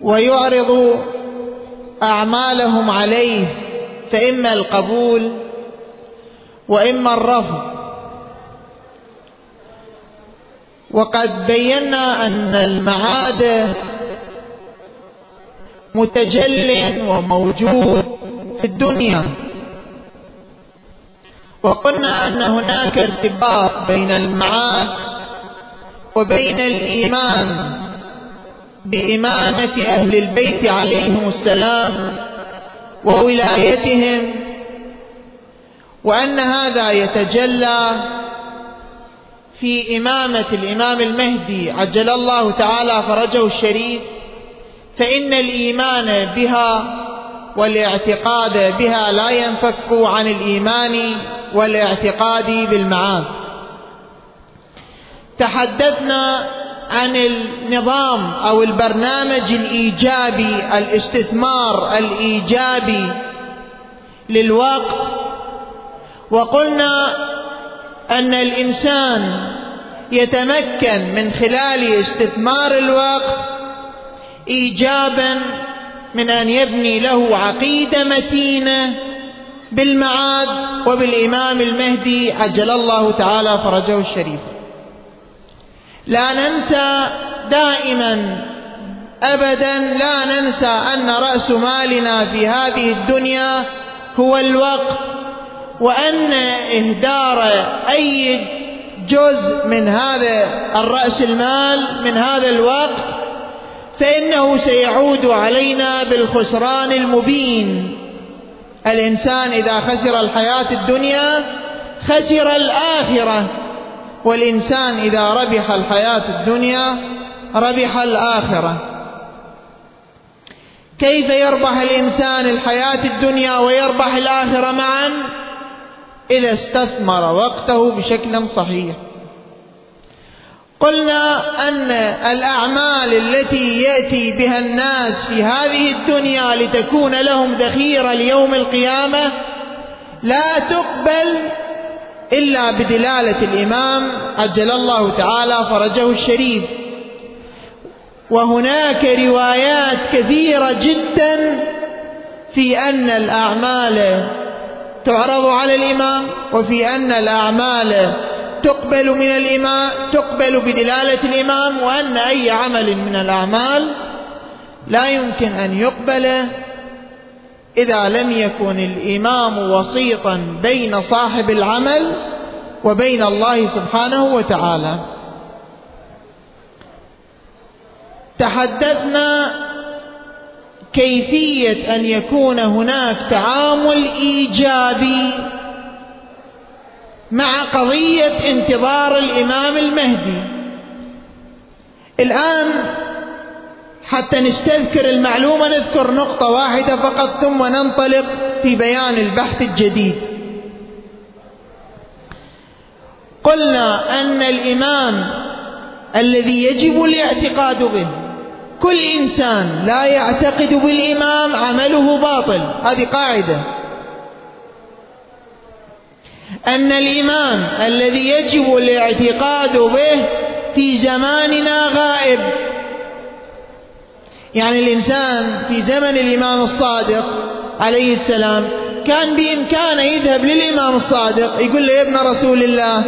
ويعرض أعمالهم عليه فإما القبول وإما الرفض. وقد بينا أن المعاد متجل وموجود في الدنيا. وقلنا أن هناك ارتباط بين المعاد وبين الإيمان. بإمامة أهل البيت عليهم السلام وولايتهم وأن هذا يتجلى في إمامة الإمام المهدي عجل الله تعالى فرجه الشريف فإن الإيمان بها والاعتقاد بها لا ينفك عن الإيمان والاعتقاد بالمعاد. تحدثنا عن النظام أو البرنامج الإيجابي الاستثمار الإيجابي للوقت. وقلنا أن الإنسان يتمكن من خلال استثمار الوقت ايجابا من أن يبني له عقيدة متينة بالمعاد وبالإمام المهدي عجل الله تعالى فرجه الشريف. لا ننسى دائما ابدا لا ننسى أن رأس مالنا في هذه الدنيا هو الوقت وأن إهدار أي جزء من هذا الرأس المال من هذا الوقت فإنه سيعود علينا بالخسران المبين. الإنسان إذا خسر الحياة الدنيا خسر الآخرة. والإنسان إذا ربح الحياة الدنيا ربح الآخرة. كيف يربح الإنسان الحياة الدنيا ويربح الآخرة معا؟ إذا استثمر وقته بشكل صحيح. قلنا أن الأعمال التي يأتي بها الناس في هذه الدنيا لتكون لهم ذخيرة ليوم القيامة لا تقبل إلا بدلالة الإمام عجل الله تعالى فرجه الشريف. وهناك روايات كثيرة جدا في أن الأعمال تعرض على الإمام وفي أن الأعمال تقبل من الإمام تقبل بدلالة الإمام وأن أي عمل من الأعمال لا يمكن أن يقبل إذا لم يكن الإمام وسيطا بين صاحب العمل وبين الله سبحانه وتعالى. تحدثنا كيفية أن يكون هناك تعامل إيجابي مع قضية انتظار الإمام المهدي. الآن حتى نستذكر المعلومة نذكر نقطة واحدة فقط ثم ننطلق في بيان البحث الجديد. قلنا أن الامام الذي يجب الاعتقاد به كل إنسان لا يعتقد بالامام عمله باطل. هذه قاعدة. أن الامام الذي يجب الاعتقاد به في زماننا غائب. يعني الإنسان في زمن الإمام الصادق عليه السلام كان بإمكانه يذهب للإمام الصادق يقول له يا ابن رسول الله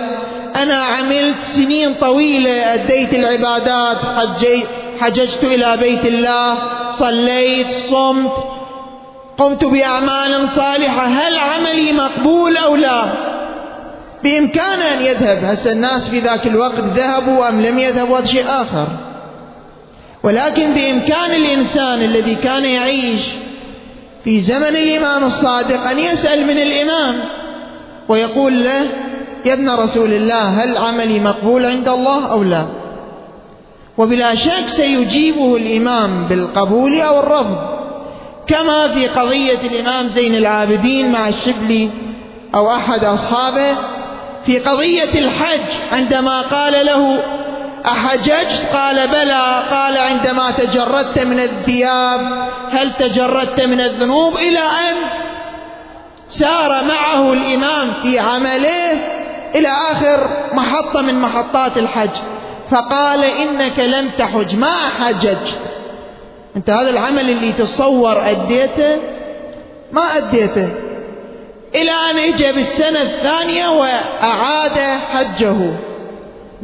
أنا عملت سنين طويلة أديت العبادات حجيت حججت إلى بيت الله صليت صمت قمت بأعمال صالحة هل عملي مقبول أو لا؟ بإمكانه أن يذهب. هسه الناس في ذاك الوقت ذهبوا أم لم يذهبوا؟ هذا شيء آخر. ولكن بإمكان الإنسان الذي كان يعيش في زمن الإمام الصادق أن يسأل من الإمام ويقول له يا ابن رسول الله هل عملي مقبول عند الله أو لا؟ وبلا شك سيجيبه الإمام بالقبول أو الرفض كما في قضية الإمام زين العابدين مع الشبلي أو أحد أصحابه في قضية الحج عندما قال له أحججت؟ قال بلى. قال عندما تجردت من الثياب هل تجردت من الذنوب؟ إلى أن سار معه الإمام في عمله إلى آخر محطة من محطات الحج. فقال إنك لم تحج. ما حججت أنت هذا العمل اللي تصور أديته؟ ما أديته. إلى أن إجا بالسنة الثانية وأعاد حجه.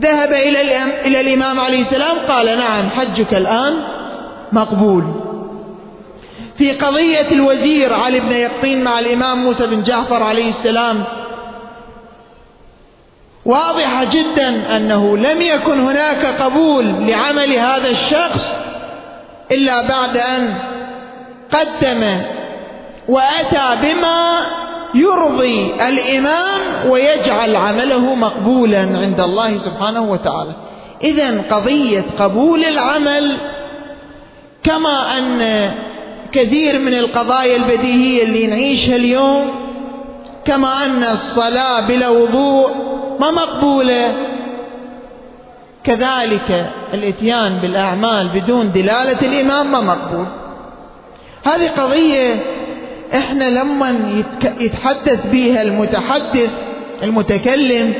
ذهب إلى إلى الإمام عليه السلام قال نعم حجك الآن مقبول. في قضية الوزير علي بن يقطين مع الإمام موسى بن جعفر عليه السلام واضحة جدا أنه لم يكن هناك قبول لعمل هذا الشخص إلا بعد أن قدم وأتى بما يرضي الإمام ويجعل عمله مقبولا عند الله سبحانه وتعالى. إذا قضية قبول العمل كما أن كثير من القضايا البديهية اللي نعيشها اليوم كما أن الصلاة بلا وضوء ما مقبولة. كذلك الإتيان بالأعمال بدون دلالة الإمام ما مقبول. هذه قضية إحنا لما يتحدث بها المتحدث المتكلم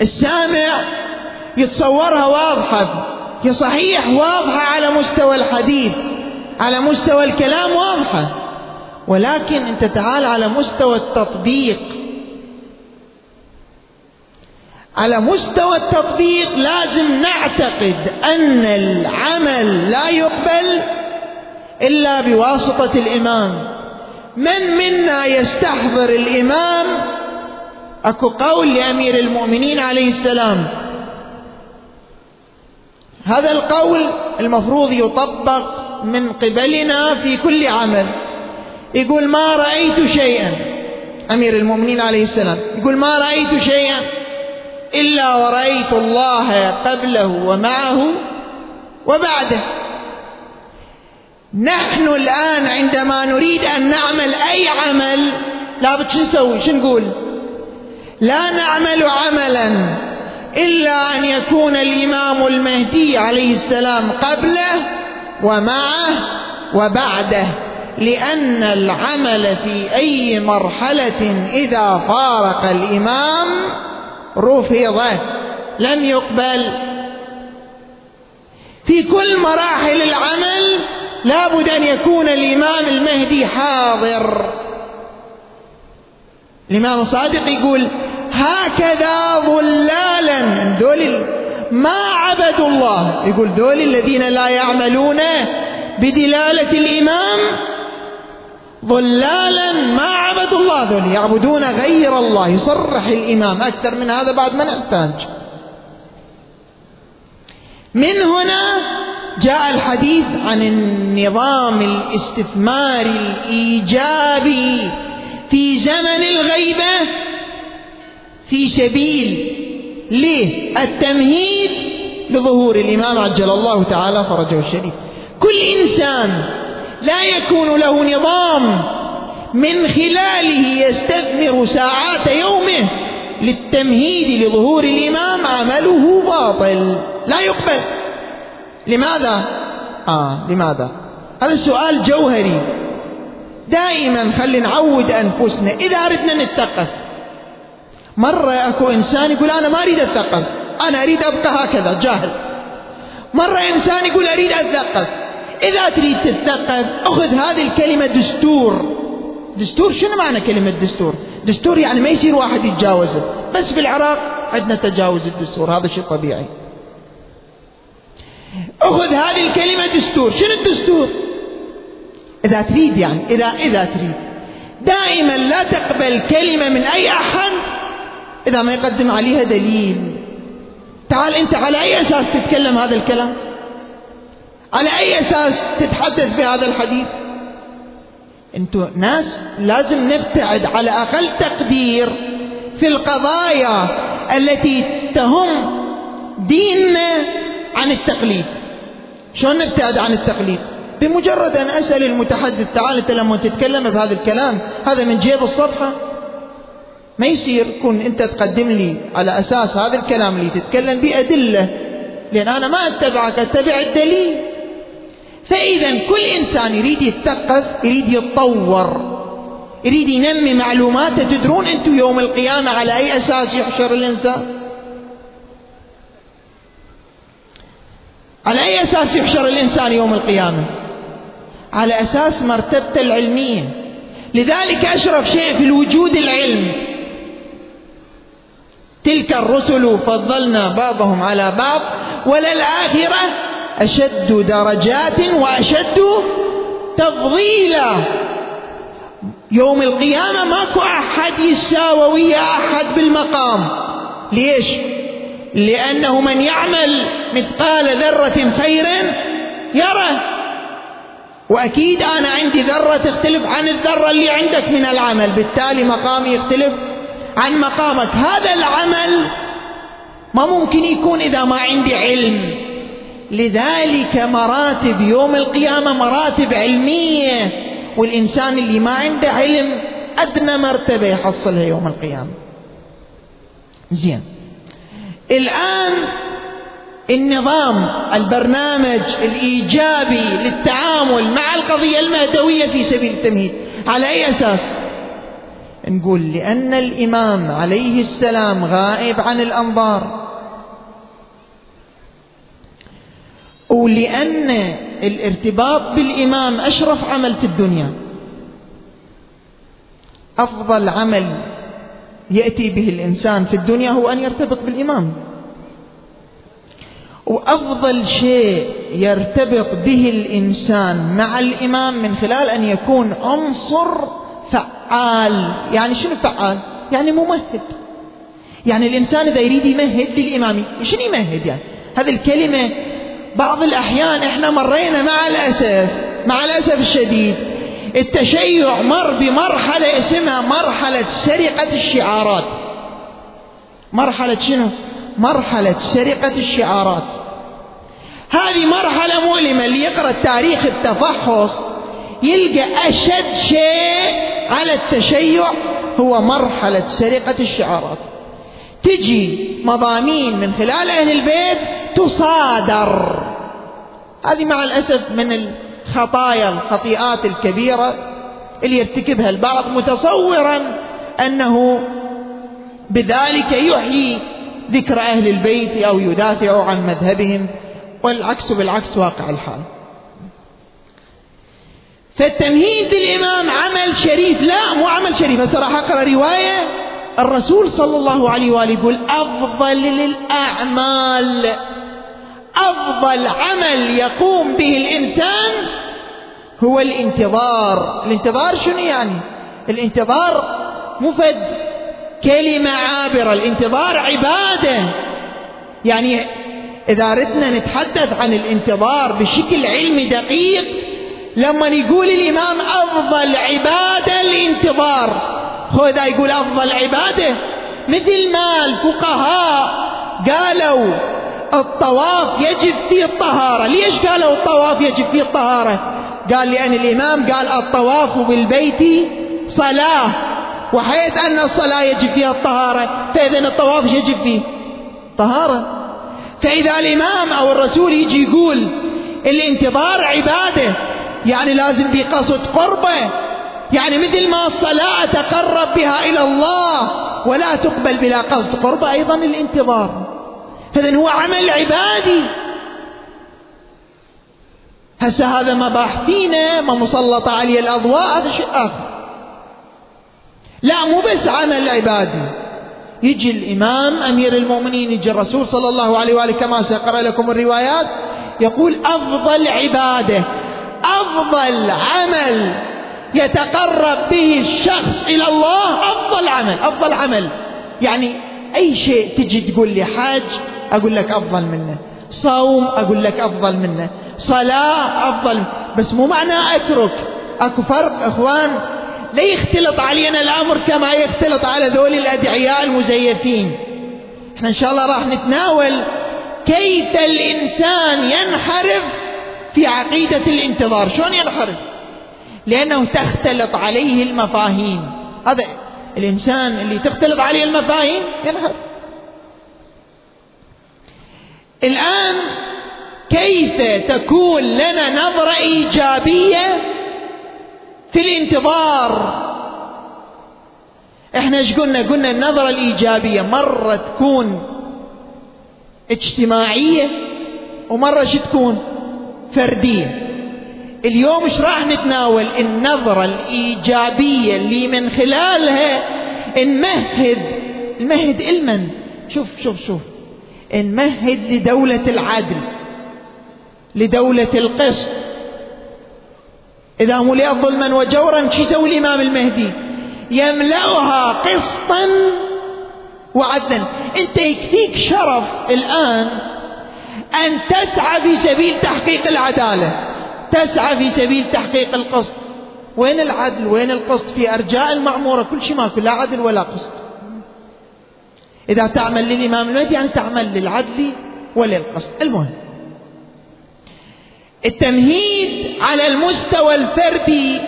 السامع يتصورها واضحة هي صحيح واضحة على مستوى الحديث على مستوى الكلام واضحة. ولكن انت تعال على مستوى التطبيق. على مستوى التطبيق لازم نعتقد أن العمل لا يقبل إلا بواسطة الإمام. من منا يستحضر الإمام؟ أكو قول لأمير المؤمنين عليه السلام. هذا القول المفروض يطبق من قبلنا في كل عمل. يقول ما رأيت شيئا. أمير المؤمنين عليه السلام. يقول ما رأيت شيئا إلا ورأيت الله قبله ومعه وبعده. نحن الآن عندما نريد أن نعمل أي عمل لابد شو نسوي؟ شو نقول؟ لا نعمل عملا إلا أن يكون الإمام المهدي عليه السلام قبله ومعه وبعده لأن العمل في أي مرحلة إذا فارق الإمام رفض لم يقبل. في كل مراحل العمل لابد أن يكون الإمام المهدي حاضر. الإمام الصادق يقول هكذا ظلالا دول ما عبدوا الله. يقول دول الذين لا يعملون بدلالة الإمام ظلالا ما عبدوا الله. ذول يعبدون غير الله يصرح الإمام أكثر من هذا بعد ما نحتاج من هنا جاء الحديث عن النظام الاستثماري الإيجابي في زمن الغيبة في سبيل ليه التمهيد لظهور الإمام عجل الله تعالى فرجه الشريف. كل إنسان لا يكون له نظام من خلاله يستثمر ساعات يومه للتمهيد لظهور الإمام عمله باطل لا يقبل. لماذا؟ آه لماذا؟ هذا سؤال جوهري. دائما خلي نعود أنفسنا. إذا أردنا نتثقف. مرة أكو إنسان يقول أنا ما أريد أتثقف. أنا أريد أبقى هكذا. جاهل. مرة إنسان يقول أريد أتثقف. إذا تريد تتثقف أخذ هذه الكلمة دستور. دستور شنو معنى كلمة دستور؟ دستور يعني ما يصير واحد يتجاوزه. بس في العراق عندنا تجاوز الدستور. هذا شيء طبيعي. أخذ هذه الكلمة دستور. شنو الدستور؟ إذا تريد يعني إذا إذا تريد. دائما لا تقبل كلمة من أي أحد إذا ما يقدم عليها دليل. تعال أنت على أي أساس تتكلم هذا الكلام؟ على أي أساس تتحدث بهذا الحديث؟ أنتم ناس لازم نبتعد على أقل تقدير في القضايا التي تهم ديننا عن التقليد. شلون نبتعد عن التقليد؟ بمجرد أن أسأل المتحدث تعال أنت لما تتكلم بهذا الكلام هذا من جيب الصفحة. ما يصير كن أنت تقدم لي على أساس هذا الكلام اللي تتكلم بأدلة لأن أنا ما أتبعك أتبع الدليل. فإذا كل إنسان يريد يتثقف يريد يتطور يريد ينمي معلوماته. تدرون أنتم يوم القيامة على أي أساس يحشر الإنسان؟ على أي أساس يحشر الإنسان يوم القيامة؟ على أساس مرتبته العلمية. لذلك أشرف شيء في الوجود العلم. تلك الرسل فضلنا بعضهم على بعض وللآخرة أشد درجات وأشد تفضيلا. يوم القيامة ماكو أحد يساوي ويا أحد بالمقام. ليش؟ لأنه من يعمل مثقال ذرة خيرا يره وأكيد أنا عندي ذرة تختلف عن الذرة اللي عندك من العمل. بالتالي مقامي يختلف عن مقامك. هذا العمل ما ممكن يكون إذا ما عندي علم. لذلك مراتب يوم القيامة مراتب علمية والإنسان اللي ما عنده علم أدنى مرتبة يحصلها يوم القيامة. زين. الآن النظام البرنامج الإيجابي للتعامل مع القضية المهدوية في سبيل التمهيد على أي أساس؟ نقول لأن الإمام عليه السلام غائب عن الأنظار. ولأن الارتباط بالإمام أشرف عمل في الدنيا. أفضل عمل يأتي به الإنسان في الدنيا هو أن يرتبط بالإمام. وأفضل شيء يرتبط به الإنسان مع الإمام من خلال أن يكون عنصر فعال. يعني شنو فعال؟ يعني ممهد. يعني الإنسان إذا يريد يمهد للإمام شنو يمهد يعني؟ هذه الكلمة بعض الأحيان إحنا مرينا مع الأسف مع الأسف الشديد. التشيع مر بمرحلة اسمها مرحلة سرقة الشعارات. مرحلة شنو؟ مرحلة سرقة الشعارات. هذه مرحلة مؤلمة اللي يقرأ التاريخ بتفحص يلقى أشد شيء على التشيع هو مرحلة سرقة الشعارات. تجي مضامين من خلال أهل البيت تصادر. هذه مع الأسف من الخطايا الخطيئات الكبيرة اللي يرتكبها البعض متصورا أنه بذلك يحيي ذكر أهل البيت أو يدافع عن مذهبهم والعكس بالعكس واقع الحال. فالتمهيد للإمام عمل شريف لا مو عمل شريف الصراحة أقرأ رواية الرسول صلى الله عليه وآله يقول أفضل للأعمال. أفضل عمل يقوم به الإنسان هو الانتظار. الانتظار شنو يعني؟ الانتظار مفد كلمة عابرة. الانتظار عبادة. يعني إذا أردنا نتحدث عن الانتظار بشكل علمي دقيق لما يقول الإمام أفضل عبادة الانتظار. إذا يقول أفضل عبادة؟ مثل ما الفقهاء قالوا الطواف يجب فيه الطهارة. ليش قالوا الطواف يجب فيه الطهارة؟ قال لأن الإمام قال الطواف بالبيت صلاة. وحيث أن الصلاة يجب فيها الطهارة فإذا الطواف يجب فيه طهارة. فإذا الإمام أو الرسول يجي يقول الانتظار عبادة يعني لازم بقصد قربة. يعني مثل ما الصلاة تقرب بها إلى الله ولا تقبل بلا قصد قربة أيضا الانتظار. إذا هو عمل عبادي. هسه هذا مباحثينا ما مسلطة عليه الأضواء هذا شيء آخر. لا مو بس عمل عبادي. يجي الإمام أمير المؤمنين يجي الرسول صلى الله عليه وآله كما سأقرأ لكم الروايات يقول أفضل عبادة أفضل عمل يتقرب به الشخص إلى الله أفضل عمل أفضل عمل. يعني أي شيء تجي تقول لي حاج أقول لك أفضل منه. صوم أقول لك أفضل منه. صلاة أفضل. بس مو معنى أترك. أكو فرق إخوان. لا يختلط علينا الأمر كما يختلط على ذول الأدعياء المزيفين. إحنا إن شاء الله راح نتناول كيف الإنسان ينحرف في عقيدة الانتظار. شلون ينحرف؟ لأنه تختلط عليه المفاهيم. هذا الإنسان اللي تختلط عليه المفاهيم ينحرف. الآن كيف تكون لنا نظرة إيجابية في الانتظار؟ إحنا إيش قلنا؟ قلنا النظرة الإيجابية مرة تكون اجتماعية ومرة شو تكون؟ فردية. اليوم إيش راح نتناول؟ النظرة الإيجابية اللي من خلالها نمهد نمهد إلمن. شوف شوف شوف. نمهد لدولة العدل لدولة القسط. إذا ملئت ظلما وجورا شو يسوي الإمام المهدي؟ يملأها قسطا وعدلا. أنت يكفيك شرف الآن أن تسعى في سبيل تحقيق العدالة تسعى في سبيل تحقيق القسط. وين العدل؟ وين القسط؟ في أرجاء المعمورة كل شيء ماكو لا عدل ولا قسط. إذا تعمل للإمام المهدي يعني تعمل للعدل وللقسط المهم التمهيد على المستوى الفردي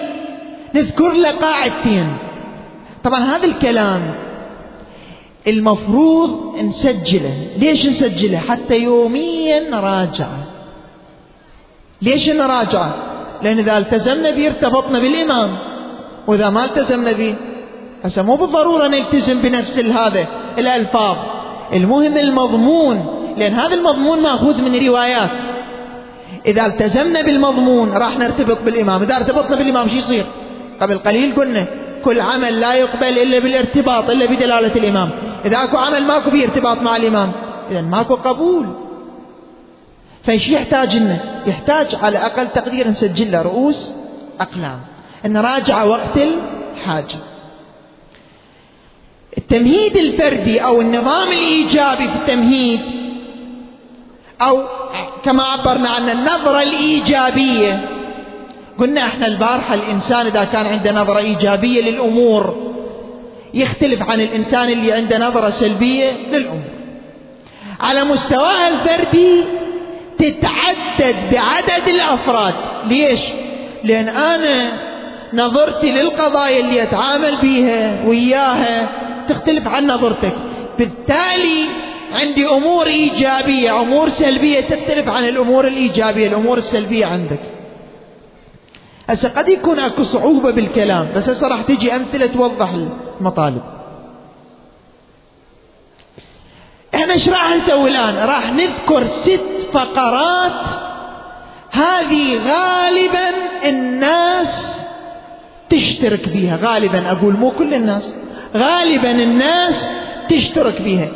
نذكر له قاعدتين. طبعا هذا الكلام المفروض نسجله. ليش نسجله؟ حتى يوميا نراجعه ليش نراجعه لأن إذا التزمنا به ارتبطنا بالإمام وإذا ما التزمنا به هسه مو بالضرورة نلتزم بنفس هذا الألفاظ. المهم المضمون لأن هذا المضمون مأخوذ من روايات. إذا التزمنا بالمضمون راح نرتبط بالإمام. إذا ارتبطنا بالإمام شو يصير؟ قبل قليل قلنا كل عمل لا يقبل إلا بالارتباط إلا بدلالة الإمام. إذا أكو عمل ماكو فيه ارتباط مع الإمام إذا ماكو قبول. فايش يحتاج لنا يحتاج على أقل تقدير نسجل له رؤوس أقلام. نراجع وقت الحاجة التمهيد الفردي أو النظام الإيجابي في التمهيد أو كما عبرنا عن النظرة الإيجابية. قلنا إحنا البارحة الإنسان إذا كان عنده نظرة إيجابية للأمور يختلف عن الإنسان اللي عنده نظرة سلبية للأمور. على مستواه الفردي تتعدد بعدد الأفراد. ليش؟ لأن أنا نظرتي للقضايا اللي أتعامل بها وياها تختلف عن نظرتك. بالتالي عندي أمور إيجابية أمور سلبية تختلف عن الأمور الإيجابية الأمور السلبية عندك. هسه قد يكون أكو صعوبة بالكلام بس هسه راح تجي أمثلة توضح المطالب. إحنا إيش راح نسوي الآن؟ راح نذكر ست فقرات. هذه غالبا الناس تشترك بها غالبا أقول مو كل الناس. غالبا الناس تشترك بها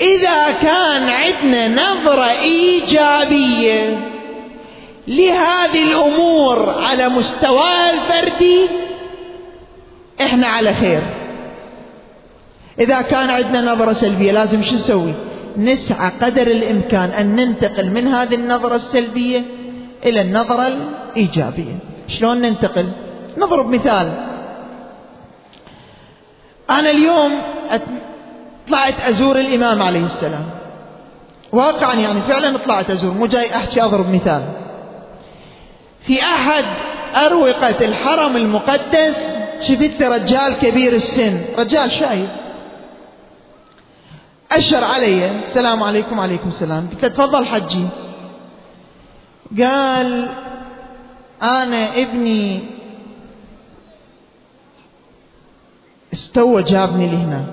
إذا كان عندنا نظرة إيجابية لهذه الأمور على مستوى الفردي إحنا على خير. إذا كان عندنا نظرة سلبية لازم شو نسوي؟ نسعى قدر الإمكان أن ننتقل من هذه النظرة السلبية إلى النظرة الإيجابية. شلون ننتقل؟ نضرب مثال. أنا اليوم طلعت أزور الإمام عليه السلام. واقعا يعني فعلا طلعت أزور مو جاي أحكي أضرب مثال. في أحد أروقة الحرم المقدس شفت رجال كبير السن رجال شايب. أشر علي السلام عليكم وعليكم السلام. قلت له تفضل حجي. قال أنا ابني استوى جابني لهنا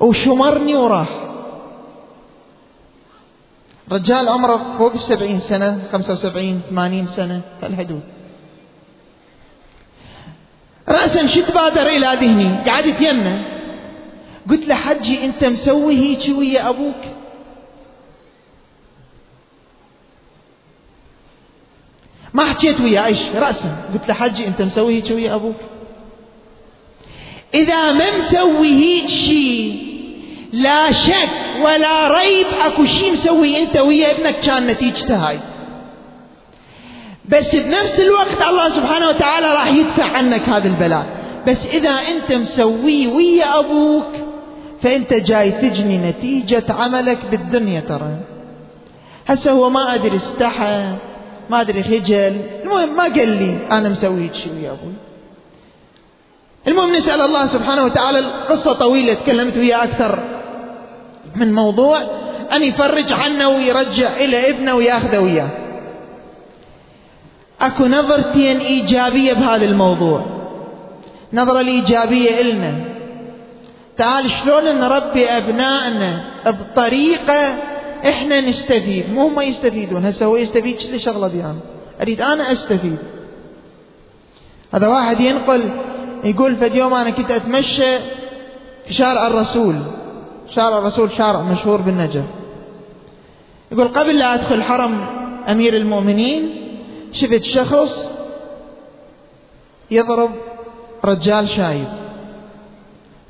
وشمرني وراح رجال عمره فوق السبعين سنة خمسة وسبعين ثمانين سنة في الحدود رأسا شو تبادر إلى ذهني قعدت يمه قلت له حجي أنت مسوي هيك ويا أبوك؟ ما حكيت وياه إيش راسا. قلت له حجي أنت مسوي هيك ويا أبوك؟ إذا ما مسوي هيك شيء لا شك ولا ريب أكو شيء مسوي أنت ويا ابنك كان نتيجته هاي. بس بنفس الوقت الله سبحانه وتعالى راح يدفع عنك هذا البلاء. بس إذا أنت مسويه ويا أبوك فأنت جاي تجني نتيجة عملك بالدنيا ترى. هسه هو ما أدري استحى. ما أدري خجل. المهم ما قال لي أنا مسوي شيء ويا أبوي. المهم نسأل الله سبحانه وتعالى القصة طويلة تكلمت وياه أكثر من موضوع أن يفرج عنه ويرجع إلى ابنه ويأخذه وياه. أكو نظرتين إيجابية بهذا الموضوع. نظرة الإيجابية إلنا. تعال شلون نربي أبنائنا بطريقة إحنا نستفيد مو هم يستفيدون هسه هو يستفيد شو شغلة بيان أريد أنا أستفيد. هذا واحد ينقل يقول فد يوم أنا كنت أتمشى في شارع الرسول شارع الرسول شارع مشهور بالنجف. يقول قبل لا أدخل حرم أمير المؤمنين شفت شخص يضرب رجال شايب.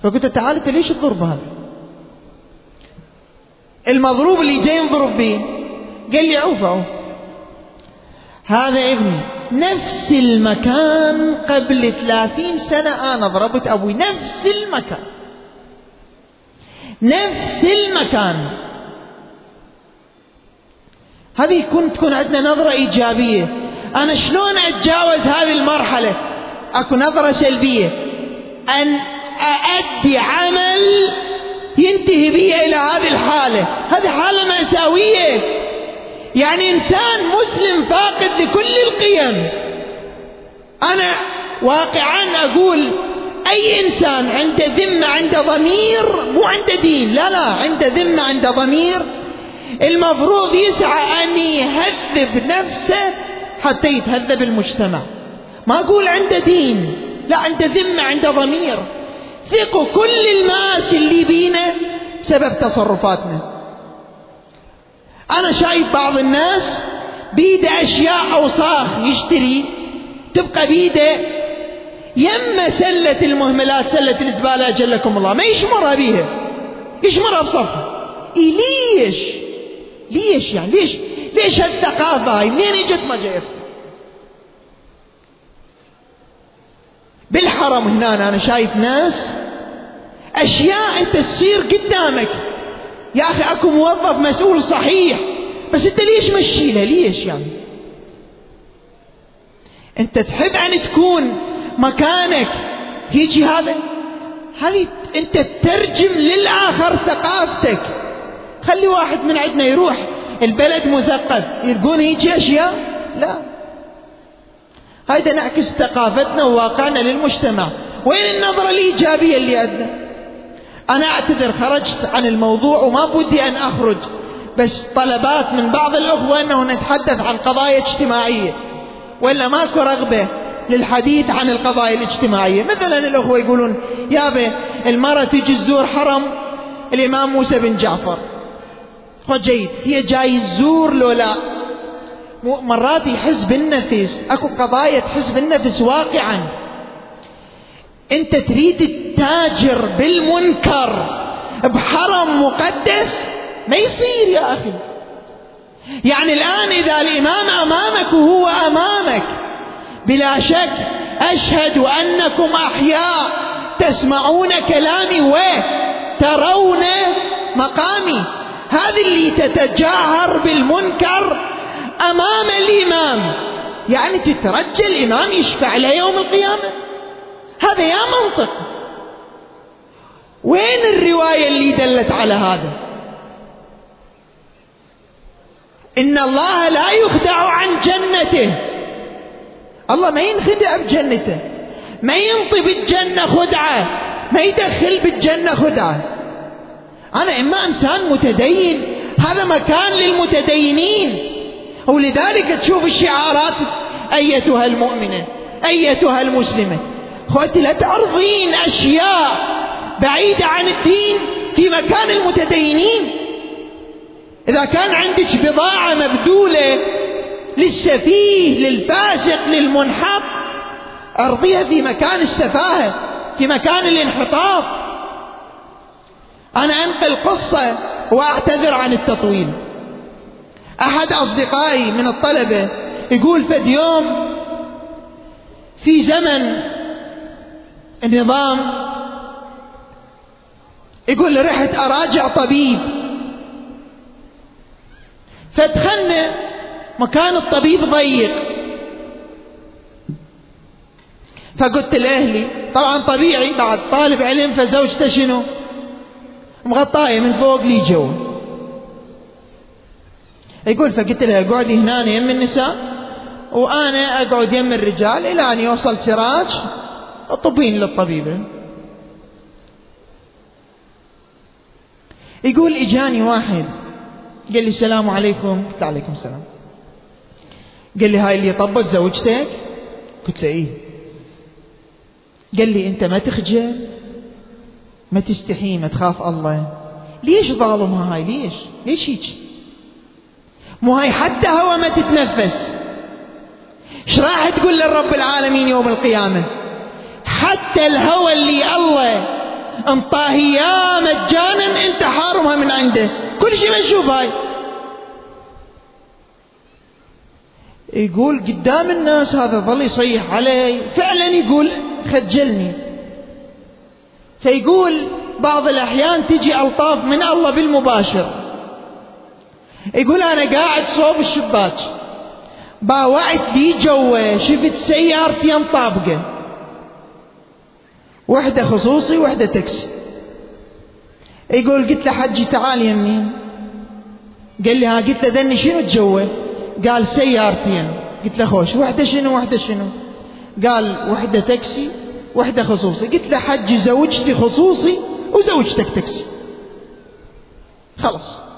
فقلت تعال أنت ليش تضرب هذا؟ المضروب اللي جاي ينضرب به. قال لي عوف عوف هذا ابني نفس المكان قبل ثلاثين سنة أنا ضربت أبوي. نفس المكان. نفس المكان. هذه يكون تكون عندنا نظرة إيجابية. أنا شلون أتجاوز هذه المرحلة؟ أكو نظرة سلبية. أن أأدي عمل ينتهي بي إلى هذه الحالة. هذه حالة مأساوية. يعني إنسان مسلم فاقد لكل القيم. أنا واقعا أقول أي إنسان عنده ذمة عنده ضمير مو عنده دين. لا لا عنده ذمة عنده ضمير. المفروض يسعى أن يهذب نفسه حتى يتهذب المجتمع. ما أقول عنده دين. لا عنده ذمة عنده ضمير. ثقوا كل الماس اللي بينا سبب تصرفاتنا. أنا شايف بعض الناس بيده أشياء أوصاخ يشتري تبقى بيده يم سلة المهملات سلة الزبالة أجلكم الله. ما يشمرها بيها يشمرها بصفها إيه ليش؟ ليش يعني؟ ليش؟ ليش هالثقافة هاي منين إجت ما جاي بالحرم هنا أنا شايف ناس أشياء أنت تصير قدامك. يا أخي أكو موظف مسؤول صحيح. بس أنت ليش مشيله ليش يعني أنت تحب أن تكون مكانك. يجي هذا؟ هذه أنت تترجم للآخر ثقافتك. خلي واحد من عندنا يروح البلد مثقف يلقون يجي أشياء؟ لا. هذا نعكس ثقافتنا وواقعنا للمجتمع. وين النظرة الإيجابية اللي عندنا؟ أنا أعتذر خرجت عن الموضوع وما بدي أن أخرج. بس طلبات من بعض الأخوة أنه نتحدث عن قضايا اجتماعية. وإلا ماكو رغبة للحديث عن القضايا الاجتماعية. مثلا الأخوة يقولون يا بي المرأة تجي تزور حرم الإمام موسى بن جعفر جيد هي جاي تزور لو لا؟ مرات يحس بالنفس أكو قضايا تحس بالنفس واقعا. أنت تريد التاجر بالمنكر بحرم مقدس؟ ما يصير يا أخي. يعني الآن إذا الإمام أمامك وهو أمامك بلا شك أشهد أنكم أحياء تسمعون كلامي وترون مقامي. هذه اللي تتجاهر بالمنكر أمام الإمام. يعني تترجى الإمام يشفع له يوم القيامة. هذا يا منطق. وين الرواية اللي دلت على هذا؟ إن الله لا يخدع عن جنته. الله ما ينخدع بجنته. ما ينطي بالجنة خدعة. ما يدخل بالجنة خدعة. أنا إما إنسان متدين. هذا مكان للمتدينين. ولذلك تشوف الشعارات أيتها المؤمنة أيتها المسلمة. أخوتي لا تعرضين أشياء بعيدة عن الدين في مكان المتدينين. إذا كان عندك بضاعة مبذولة للسفيه للفاسق للمنحط أرضيها في مكان السفاهة في مكان الانحطاط. أنا أنقل قصة وأعتذر عن التطويل. أحد أصدقائي من الطلبة يقول فد يوم في زمن النظام يقول رحت أراجع طبيب. فدخلنا مكان الطبيب ضيق. فقلت لأهلي طبعا طبيعي بعد طالب علم فزوجته شنو؟ مغطاية من فوق لي جو. يقول فقلت لها اقعدي هنا يم النساء؟ وأنا أقعد يم الرجال إلى أن يوصل سراج طبين للطبيبه يقول إجاني واحد. قال لي السلام عليكم. قلت عليكم السلام. قال لي هاي اللي طبت زوجتك؟ قلت له إيه. قال لي أنت ما تخجل ما تستحي ما تخاف الله. ليش ظالمها هاي؟ ليش؟ ليش هيك؟ مو هاي حتى هوا ما تتنفس. إيش راح تقول للرب العالمين يوم القيامة؟ حتى الهوى اللي الله أنطاه اياه مجانا انت حارمها من عنده. كل شيء مشوف هاي. يقول قدام الناس هذا ظل يصيح علي. فعلا يقول خجلني. فيقول بعض الأحيان تجي ألطاف من الله بالمباشر. يقول أنا قاعد صوب الشباك. باوعت لي جوا شفت سيارتين طابقة. وحدة خصوصي وحدة تاكسي. يقول قلت له حجي تعال يمين قال لي ها قلت له ذني شنو تجوه؟ قال سيارتين قلت له خوش وحدة شنو وحدة شنو؟ قال وحدة تاكسي وحدة خصوصي. قلت له حجي زوجتي خصوصي وزوجتك تاكسي. خلاص.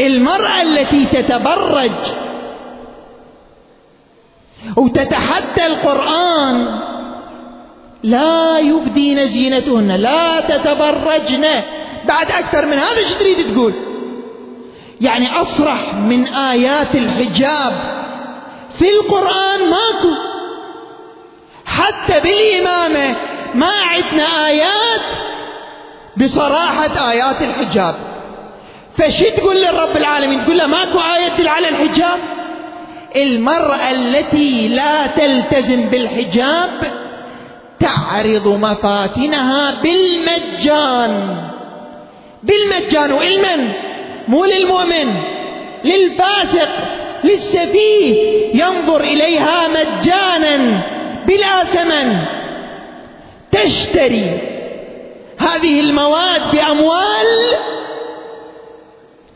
المرأة التي تتبرج وتتحدى القرآن لا يبدين زينتهن لا تتبرجن. بعد أكثر من هذا إيش تريد تقول؟ يعني أصرح من آيات الحجاب في القرآن ماكو. حتى بالإمامة ما عندنا آيات بصراحة آيات الحجاب. فش تقول للرب العالمين تقول له ماكو آية تدل على الحجاب؟ المرأة التي لا تلتزم بالحجاب تعرض مفاتنها بالمجان. بالمجان ولمن مو للمؤمن للفاسق للسفيه ينظر إليها مجانا بلا ثمن. تشتري هذه المواد بأموال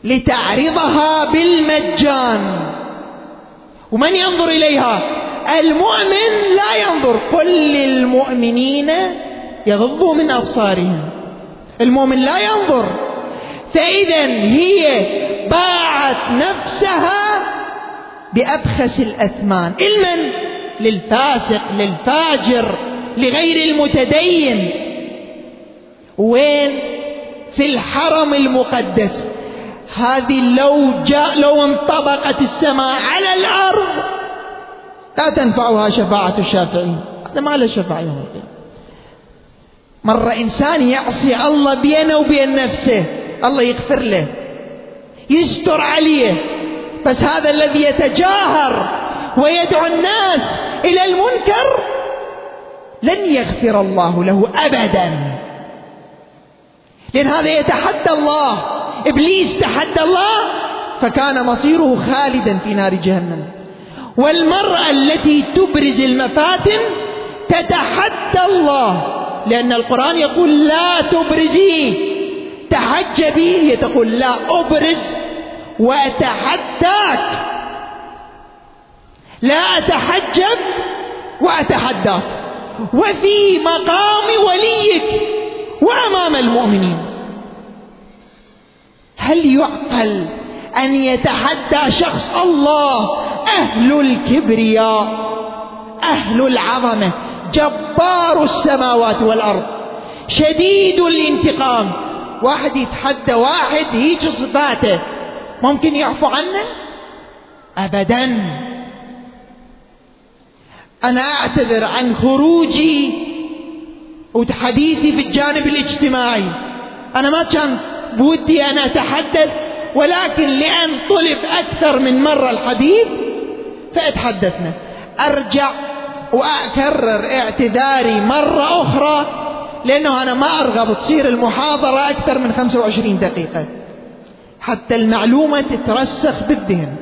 لتعرضها بالمجان. ومن ينظر إليها؟ المؤمن لا ينظر. كل المؤمنين يغضوا من أبصارهم. المؤمن لا ينظر. فإذا هي باعت نفسها بأبخس الأثمان. المن للفاسق للفاجر لغير المتدين. وين؟ في الحرم المقدس. هذه لو جاء لو انطبقت السماء على الأرض لا تنفعها شفاعة الشافعين هذا ما له شفاعة يوم القيامة. مرة إنسان يعصي الله بينه وبين نفسه الله يغفر له يستر عليه. بس هذا الذي يتجاهر ويدعو الناس إلى المنكر لن يغفر الله له أبدا. لأن هذا يتحدى الله. إبليس تحدى الله فكان مصيره خالدا في نار جهنم. والمرأة التي تبرز المفاتن تتحدى الله لأن القرآن يقول لا تبرزي. تحجبي هي تقول لا أبرز وأتحداك. لا أتحجب وأتحداك. وفي مقام وليك وأمام المؤمنين. هل يعقل أن يتحدى شخص الله أهل الكبرياء أهل العظمة جبار السماوات والأرض شديد الانتقام؟ واحد يتحدى واحد هيك صفاته. ممكن يعفو عنه؟ أبدا. أنا أعتذر عن خروجي وحديثي في الجانب الاجتماعي. أنا ما كان بودي أن أتحدث ولكن لأن طلب أكثر من مرة الحديث فأتحدثنا. أرجع وأكرر اعتذاري مرة أخرى لأنه أنا ما أرغب تصير المحاضرة أكثر من 25 دقيقة. حتى المعلومة تترسخ بالذهن.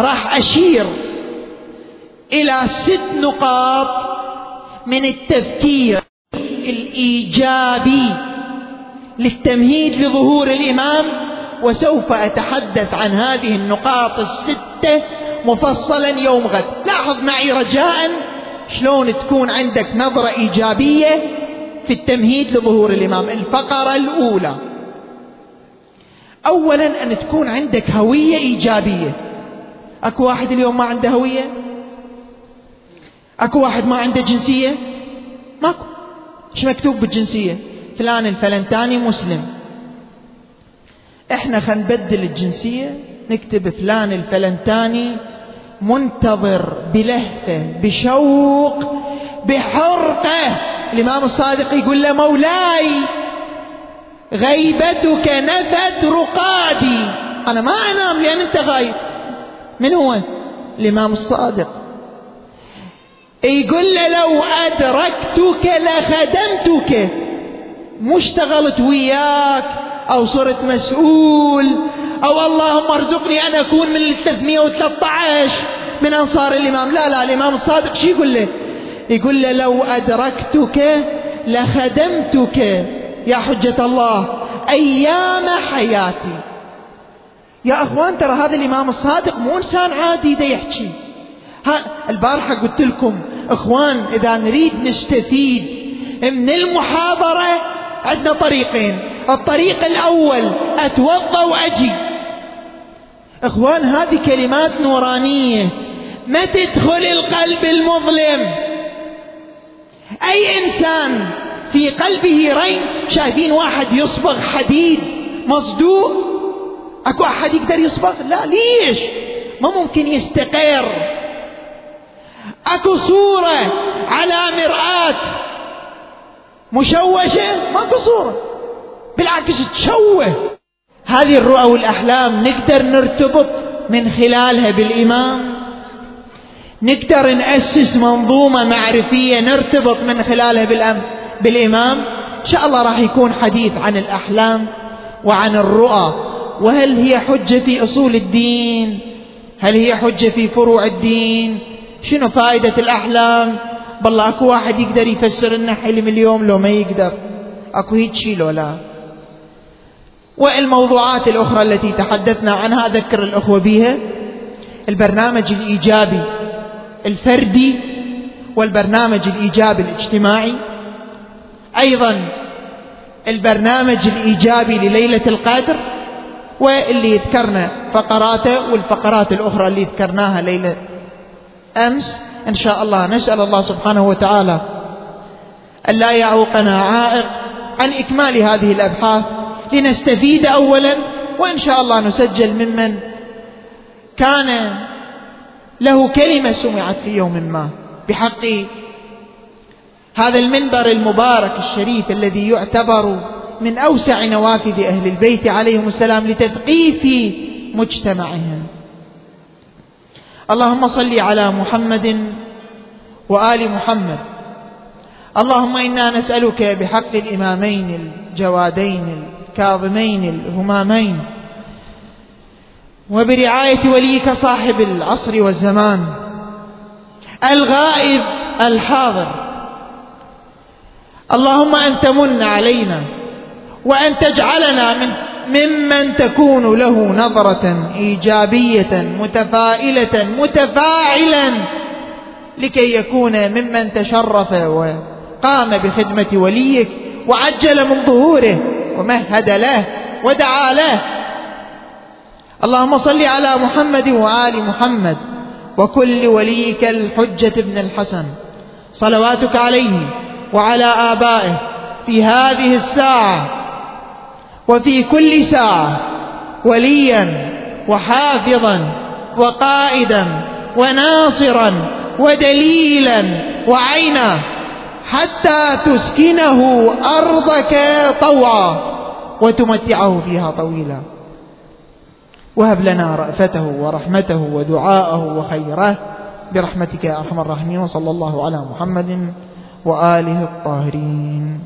راح أشير إلى ست نقاط من التفكير الإيجابي للتمهيد لظهور الإمام وسوف أتحدث عن هذه النقاط الستة مفصلا يوم غد. لاحظ معي رجاء شلون تكون عندك نظرة إيجابية في التمهيد لظهور الإمام. الفقرة الأولى. أولا أن تكون عندك هوية إيجابية. أكو واحد اليوم ما عنده هوية؟ أكو واحد ما عنده جنسية؟ ماكو. إيش مكتوب بالجنسية؟ فلان الفلنتاني مسلم. إحنا خلينا نبدل الجنسية نكتب فلان الفلنتاني منتظر بلهفة بشوق بحرقة. الإمام الصادق يقول له مولاي غيبتك نفت رقادي. أنا ما أنام لأن أنت غايب. من هو؟ الإمام الصادق. يقول له لو أدركتك لخدمتك. مش اشتغلت وياك أو صرت مسؤول أو اللهم ارزقني أن أكون من ال 313 من أنصار الإمام. لا لا الإمام الصادق شو يقول له؟ يقول له لو أدركتك لخدمتك يا حجة الله أيام حياتي. يا أخوان ترى هذا الإمام الصادق مو إنسان عادي ده يحكي. البارحة قلت لكم إخوان إذا نريد نستفيد من المحاضرة عندنا طريقين. الطريق الأول أتوضأ وأجي. إخوان هذه كلمات نورانية. ما تدخل القلب المظلم. أي إنسان في قلبه رين شايفين واحد يصبغ حديد مصدوق؟ أكو أحد يقدر يصبغ؟ لا ليش؟ ما ممكن يستقر. اكو صورة على مرآة مشوشة؟ ماكو صورة. بالعكس تشوه. هذه الرؤى والأحلام نقدر نرتبط من خلالها بالإمام نقدر نأسس منظومة معرفية نرتبط من خلالها بالأم بالإمام. إن شاء الله راح يكون حديث عن الأحلام وعن الرؤى. وهل هي حجة في أصول الدين؟ هل هي حجة في فروع الدين؟ شنو فائدة الأحلام؟ بالله أكو واحد يقدر يفسر لنا حلم اليوم لو ما يقدر. أكو هيك شيء لو لا. والموضوعات الأخرى التي تحدثنا عنها؟ أذكر الأخوة بها البرنامج الإيجابي الفردي والبرنامج الإيجابي الاجتماعي. أيضا البرنامج الإيجابي لليلة القدر واللي ذكرنا؟ فقراته والفقرات الأخرى اللي ذكرناها ليلة أمس إن شاء الله نسأل الله سبحانه وتعالى أن لا يعوقنا عائق عن إكمال هذه الأبحاث لنستفيد أولا وإن شاء الله نسجل ممن كان له كلمة سمعت في يوم ما. بحق هذا المنبر المبارك الشريف الذي يعتبر من أوسع نوافذ أهل البيت عليهم السلام لتثقيف مجتمعهم. اللهم صل على محمد وآل محمد. اللهم إنا نسألك بحق الإمامين الجوادين الكاظمين الهمامين. وبرعاية وليك صاحب العصر والزمان. الغائب الحاضر. اللهم أن تمن علينا وأن تجعلنا من ممن تكون له نظرة إيجابية متفائلة متفاعلا لكي يكون ممن تشرف وقام بخدمة وليك وعجل من ظهوره ومهد له ودعا له. اللهم صل على محمد وآل محمد وكل وليك الحجة ابن الحسن. صلواتك عليه وعلى آبائه في هذه الساعة. وفي كل ساعة وليا وحافظا وقائدا وناصرا ودليلا وعينا حتى تسكنه أرضك طوعا وتمتعه فيها طويلا. وهب لنا رأفته ورحمته ودعاءه وخيره. برحمتك يا أرحم الراحمين. وصلى الله على محمد وآله الطاهرين.